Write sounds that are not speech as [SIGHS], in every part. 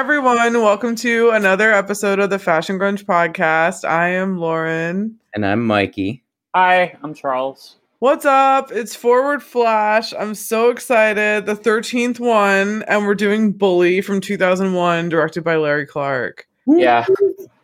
Hey everyone, welcome to another episode of the Fashion Grunge podcast. I am Lauren. And I'm Mikey. Hi, I'm Charles. What's up? It's Forward Flash. I'm so excited. The 13th one, and we're doing Bully from 2001, directed by Larry Clark. Yeah.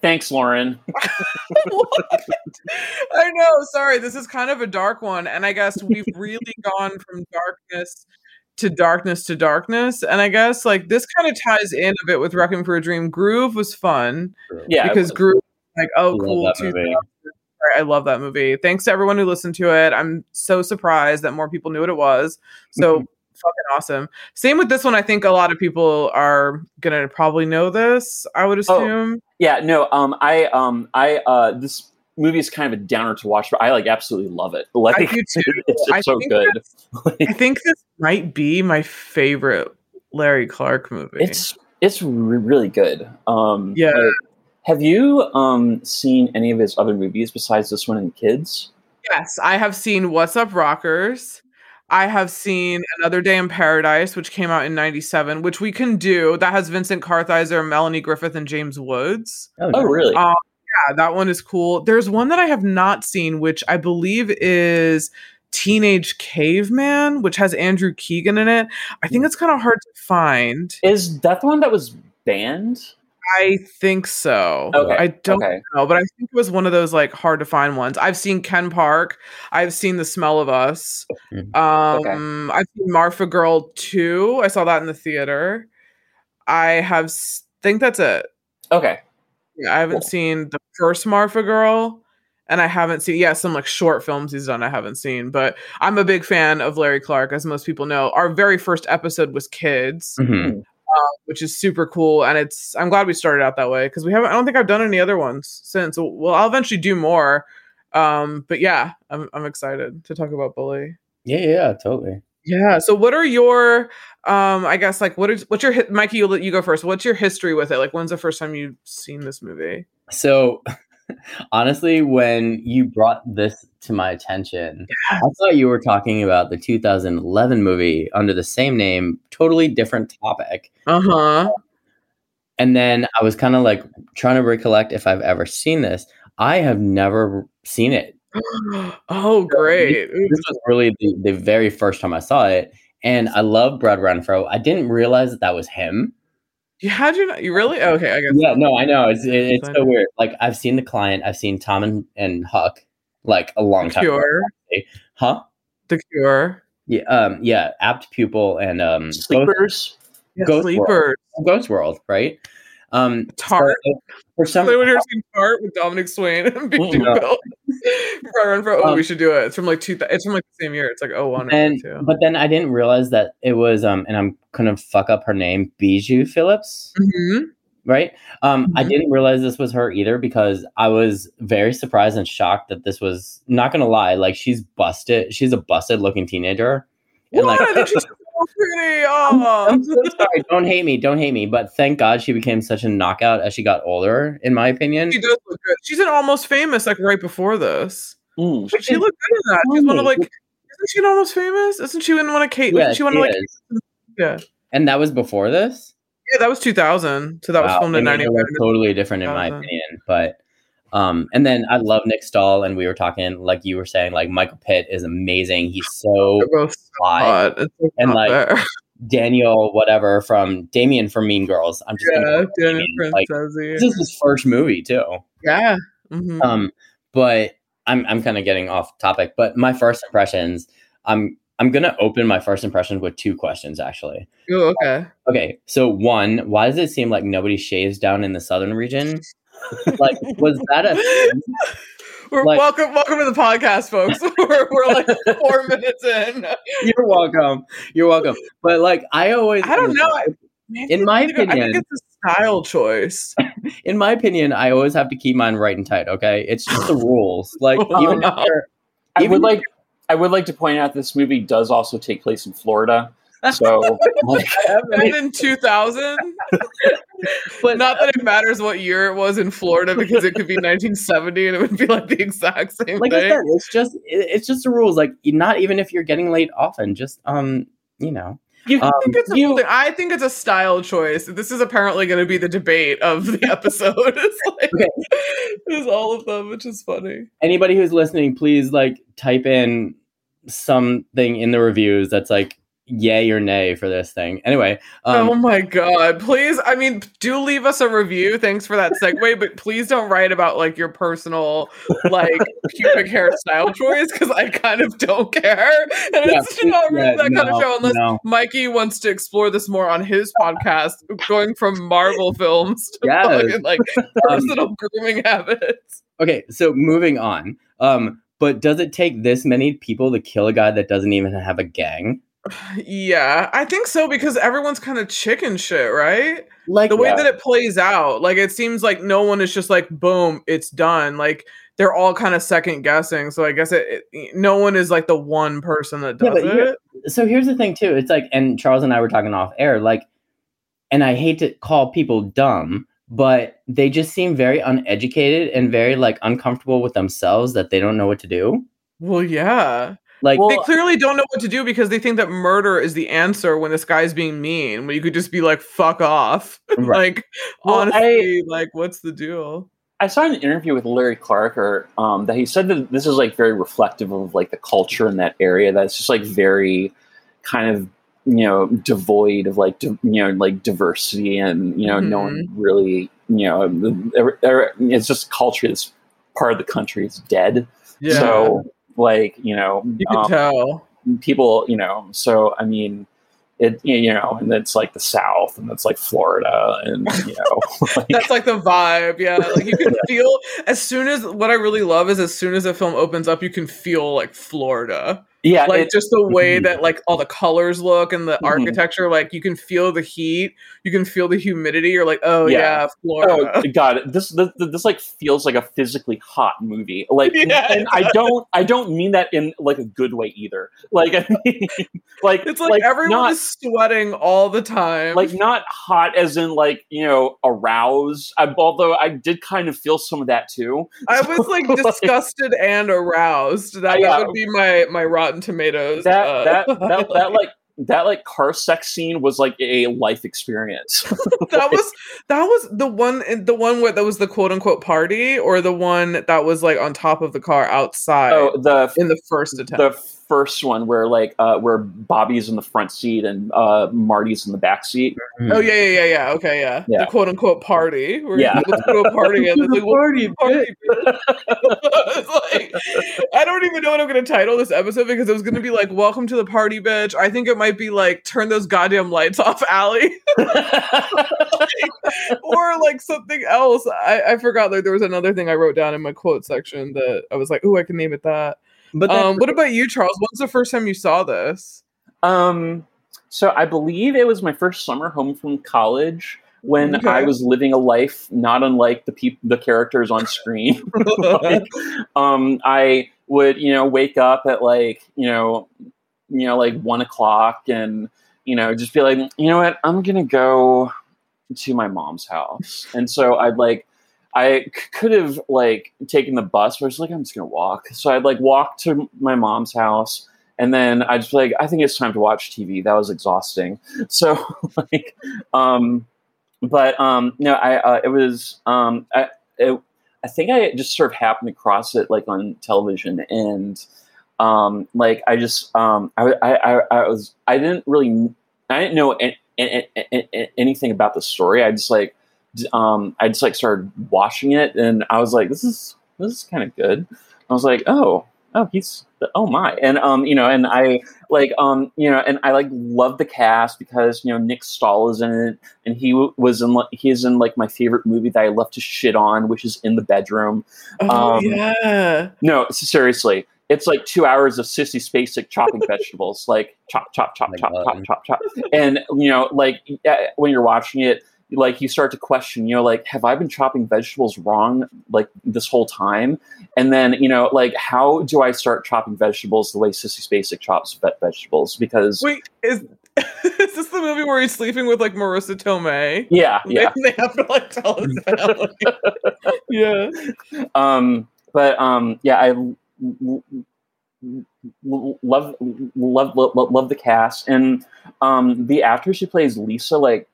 Thanks, Lauren. [LAUGHS] [LAUGHS] I know. Sorry, this is kind of a dark one, and I guess we've really gone from darkness to darkness to darkness. And I guess like this kind of ties in a bit with Requiem for a Dream. Groove was fun. Yeah. Because Groove like, oh cool. that 2000. movie. I love that movie. Thanks to everyone who listened to it. I'm so surprised that more people knew what it was. So fucking awesome. Same with this one. I think a lot of people are gonna probably know this. I would Oh. assume. Yeah, no, um I um I uh this movie is kind of a downer to watch, but I like absolutely love it. Like I [LAUGHS] do too. it's just so good. I think this might be my favorite Larry Clark movie. It's it's re- really good. Um Yeah. like, have you um seen any of his other movies besides this one and Kids? Yes, I have seen Wassup Rockers. I have seen Another Day in Paradise, which came out in 97, which we can do. That has Vincent Kartheiser, Melanie Griffith, and James Woods. Oh, really? Um, yeah, that one is cool. There's one that I have not seen, which I believe is Teenage Caveman, which has Andrew Keegan in it. I think it's kind of hard to find. Is that the one that was banned? I think so. Okay, I don't okay. know, but I think it was one of those like hard to find ones. I've seen Ken Park. I've seen The Smell of Us. Mhm. Um, I've seen Marfa Girl 2. I saw that in the theater. I have s- think that's it. Okay. Yeah, I haven't Cool. seen the first Marfa Girl, and I haven't seen yeah some like short films he's done. I haven't seen, but I'm a big fan of Larry Clark, as most people know. Our very first episode was Kids, Mhm. which is super cool, and it's I'm glad we started out that way because we haven't. I don't think I've done any other ones since. Well, I'll eventually do more, um, but yeah, I'm I'm excited to talk about Bully. Yeah, yeah, totally. Yeah. So, what are your, um, I guess, like, what is what's your Mikey? You let you go first. What's your history with it? Like, when's the first time you've seen this movie? So, [LAUGHS] honestly, when you brought this to my attention, I thought you were talking about the 2011 movie under the same name, totally different topic. Uh huh. And then I was kind of like trying to recollect if I've ever seen this. I have never seen it. [GASPS] oh, great. Ooh. This was really the, the very first time I saw it. And I love Brad Renfro. I didn't realize that that was him. You had you not? You really? [LAUGHS] Okay, I guess. Yeah, no, I know. It's it, it's so weird. Like I've seen the client, I've seen Tom and, and Huck like a long The time. ago. Cure. Huh? The Cure. Yeah, um, yeah, apt pupil and um Ghost, Sleepers. Yeah, Ghost Sleepers. Ghost World, right? Um Tart. for some Anyone here seen Tart with Dominique Swain and Big? Run for oh, Um, we should do it. It's from like two. It's from like the same year. It's like oh one or and two. but then I didn't realize that it was um and I'm gonna fuck up her name, Bijou Phillips. Mhm. right? Um, I Mhm. didn't realize this was her either because I was very surprised and shocked that this was not gonna lie, like she's busted. She's a busted looking teenager. And What? like I think she's [LAUGHS] so pretty. I'm Oh. so sorry, don't hate me, don't hate me. But thank God she became such a knockout as she got older, in my opinion. She does look good. She's in Almost Famous, like right before this. Mm. But she looked good in that. She's one of like, isn't she in Almost Famous? Isn't she in one of Kate? Yeah, she one of like, yeah, And that was before this. yeah, that was 2000. So that was Wow, filmed they in made 99. totally different in my opinion. But um, and then I love Nick Stahl, and we were talking like you were saying, like Michael Pitt is amazing. He's so They're so fly. hot. And, like, there. [LAUGHS] Daniel, whatever from Damien from Mean Girls. I'm just yeah, Daniel like, this is his first movie too. yeah. Mhm. Um, but I'm I'm kind of getting off topic. But my first impressions, I'm I'm gonna open my first impressions with two questions actually. Oh, okay. Okay, so one, why does it seem like nobody shaves down in the southern region? Like, was that a thing? [LAUGHS] We're Like- welcome, welcome to the podcast, folks. [LAUGHS] we're, we're like [LAUGHS] four minutes in. You're welcome. You're welcome. But like, I always, I don't know. I- In my I think- I opinion- think it's a style choice. in my opinion, I always have to keep mine right and tight. Okay, it's just the rules. Like, even oh, if they're I would like I would like to point out this movie does also take place in Florida. So [LAUGHS] like, And in 2000, [LAUGHS] but not that it matters what year it was in Florida because it could be 1970 and it would be like the exact same like I said, it's just it- it's just the rules. Like not even if you're getting late often, just um, you know. You, Um, I think, it's a, you- I think it's a style choice. This is apparently going to be the debate of the [LAUGHS] episode. it's like, Okay. it's all of them, which is funny. Anybody who's listening, please like type in something in the reviews that's like yay or nay for this thing. Anyway, um, oh my god! Please, I mean, do leave us a review. Thanks for that segue, but please don't write about like your personal like pubic hairstyle choice because I kind of don't care, and Yeah, it's not really yeah, that kind of show unless no. Mikey wants to explore this more on his podcast, going from Marvel films to Yes. fucking, like [LAUGHS] Um, personal grooming habits. Okay, so moving on. Um, but does it take this many people to kill a guy that doesn't even have a gang? [SIGHS] Yeah, I think so because everyone's kind of chicken shit, right? Like the way Yeah. that it plays out like it seems like no one is just like boom it's done like they're all kind of second guessing so i guess it, it no one is like the one person that Yeah, does here- it so here's the thing too. It's like and Charles and I were talking off air, like and I hate to call people dumb, but they just seem very uneducated and very like uncomfortable with themselves that they don't know what to do. well yeah Like Well, they clearly don't know what to do because they think that murder is the answer when this guy's being mean when you could just be like fuck off [LAUGHS] Right. like Well, honestly like what's the deal I saw an interview with Larry Clark, or um, that he said that this is like very reflective of like the culture in that area. That's just like very kind of you know devoid of like di- you know like diversity and you know no one really you know er- er- it's just culture. This part of the country is dead. yeah So like you know you can um, tell people you know so I mean. It, you know, and it's like the South, and it's like Florida, and you know, [LAUGHS] [LAUGHS] like, That's like the vibe, yeah. Like you can [LAUGHS] feel as soon as what I really love is as soon as a film opens up, you can feel like Florida. Yeah, Like it- just the way Mhm. that like all the colors look and the Mhm. architecture, like you can feel the heat, you can feel the humidity. You're like, oh yeah, Yeah. Florida. Oh God! This, this this like feels like a physically hot movie. Like, [LAUGHS] Yeah, and I don't I don't mean that in like a good way either. Like, I mean, [LAUGHS] like it's like, everyone not, is sweating all the time. like not hot as in like you know aroused. I, although I did kind of feel some of that too. I [LAUGHS] was like Like- disgusted and aroused. That, Yeah. that would be my my Rotten Tomatoes. That uh, that [LAUGHS] that that like that like car sex scene was like a life experience. [LAUGHS] [LAUGHS] that was that was the one the one where that was the quote unquote party or the one that was like on top of the car outside oh, the in the first attempt. the first one where like uh where Bobby's in the front seat and uh Marty's in the back seat. oh yeah, yeah, yeah, yeah. Okay, yeah. Yeah. The quote unquote party. Where Yeah. let's go to a party and it's like, well, party, [LAUGHS] party. It's [LAUGHS] like, I don't even know what I'm gonna title this episode because it was gonna be like "Welcome to the party, bitch." I think it might be like "Turn those goddamn lights [LAUGHS] off, Allie," or like something else. I, I forgot. Like there was another thing I wrote down in my quote section that I was like, "Oh, I can name it that." But then, Um, what about you, Charles? When's the first time you saw this? Um, so I believe it was my first summer home from college when Okay. I was living a life not unlike the peop- the characters on screen. [LAUGHS] Like, um, I would, you know, wake up at like, you know, you know, like one o'clock, and you know, just be like, you know what, I'm gonna go to my mom's house, and so I'd like. I c- could have like taken the bus, but I was like, I'm just gonna walk. So I'd like walk to my mom's house, and then I just like, I think it's time to watch TV. That was exhausting. [LAUGHS] So like, um, but um, no, I uh, it was um, I it, I think I just sort of happened across it like on television, and um, like I just um, I, I I was I didn't really I didn't know a- a- a- a- anything about the story. I just like um, I just like started watching it, and I was like, this is this is kind of good. I was like, oh, oh, he's oh my, and um, you know, and I like um, you know, and I like love the cast because you know Nick Stahl is in it, and he w- was in like he's in like my favorite movie that I love to shit on, which is In the Bedroom. Oh Um, yeah. No, seriously. It's like two hours of Sissy Spacek chopping vegetables, like chop, chop, chop, Oh chop, God. chop, chop, chop. And, you know, like when you're watching it, like you start to question, you know, like, have I been chopping vegetables wrong, like this whole time? And then, you know, like, how do I start chopping vegetables the way Sissy Spacek chops ve- vegetables? Because, Wait, is [LAUGHS] is this the movie where he's sleeping with like Marisa Tomei? yeah, yeah. They, they have to like tell his family. [LAUGHS] yeah. um but um yeah i love love love love, love the cast and um the actress who plays Lisa like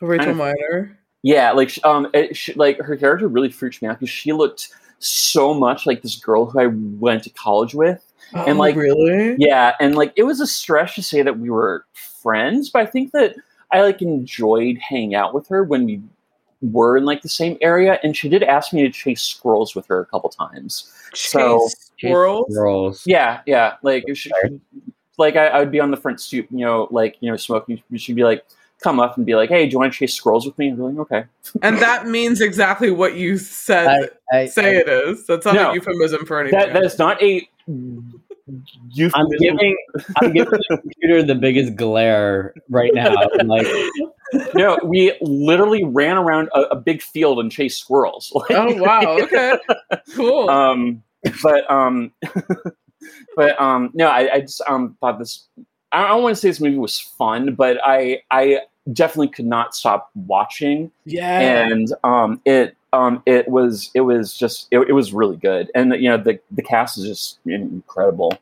Rachel I- Miner. yeah like um it, she, like her character really freaked me out because she looked so much like this girl who I went to college with And, Oh, like, really? yeah and like it was a stretch to say that we were friends but I think that I like enjoyed hanging out with her when we were in like the same area and she did ask me to chase squirrels with her a couple times So- Chase squirrels. Yeah, yeah. Like, she, like I, I would be on the front stoop, you know, like you know, smoking. She'd be like, come up and be like, "Hey, do you want to chase squirrels with me?" And be like, "Okay." And [LAUGHS] that means exactly what you said. I, I, say it is. That's not No. a euphemism for anything. That that is not a. You. I'm giving I'm giving the [LAUGHS] computer the biggest glare right now. I'm like, [LAUGHS] no, we literally ran around a, a big field and chased squirrels. Like, oh wow. Okay. Cool. um, but um, but um, no, I, I just um thought this. I don't want to say this movie was fun, but I I definitely could not stop watching. yeah. and um, it um, it was it was just it, it was really good, and you know the the cast is just incredible,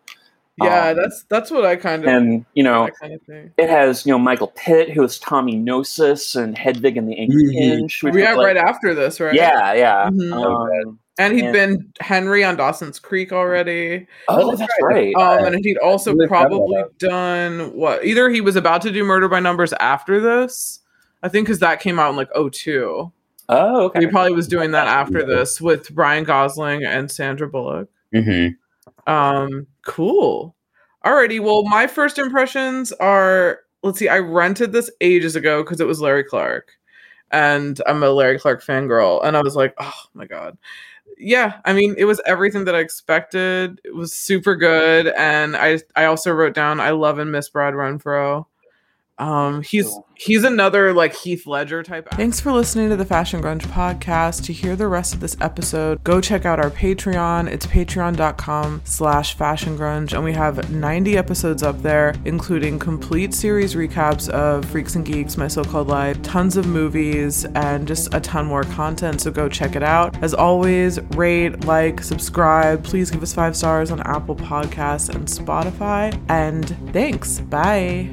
yeah. um, that's that's what I kind of and you know kind of it has you know Michael Pitt who is Tommy Gnosis and Hedwig and the Angry Mhm. Inch. which Yeah, like- right after this, right? Yeah, yeah. Mhm. Um, And he had been Henry on Dawson's Creek already. oh, that's right. Um, and he'd also Really proud of probably done what? Either he was about to do Murder by Numbers after this. I think because that came out in like 02. oh, okay. He probably was doing that after this with Ryan Gosling and Sandra Bullock. mhm. Um, cool. Alrighty. Well, my first impressions are let's see, I rented this ages ago because it was Larry Clark. And I'm a Larry Clark fangirl. And I was like, oh my God. Yeah, I mean, it was everything that I expected. It was super good. And I I also wrote down I love and miss Brad Renfro. Um, he's Cool. he's another like Heath Ledger type. Thanks for listening to the Fashion Grunge podcast. To hear the rest of this episode, go check out our Patreon. It's patreon.com slash fashion grunge, and we have 90 episodes up there, including complete series recaps of Freaks and Geeks, My So-Called Life, tons of movies, and just a ton more content. So go check it out. As always, rate, like, subscribe. Please give us five stars on Apple Podcasts and Spotify. And thanks. Bye.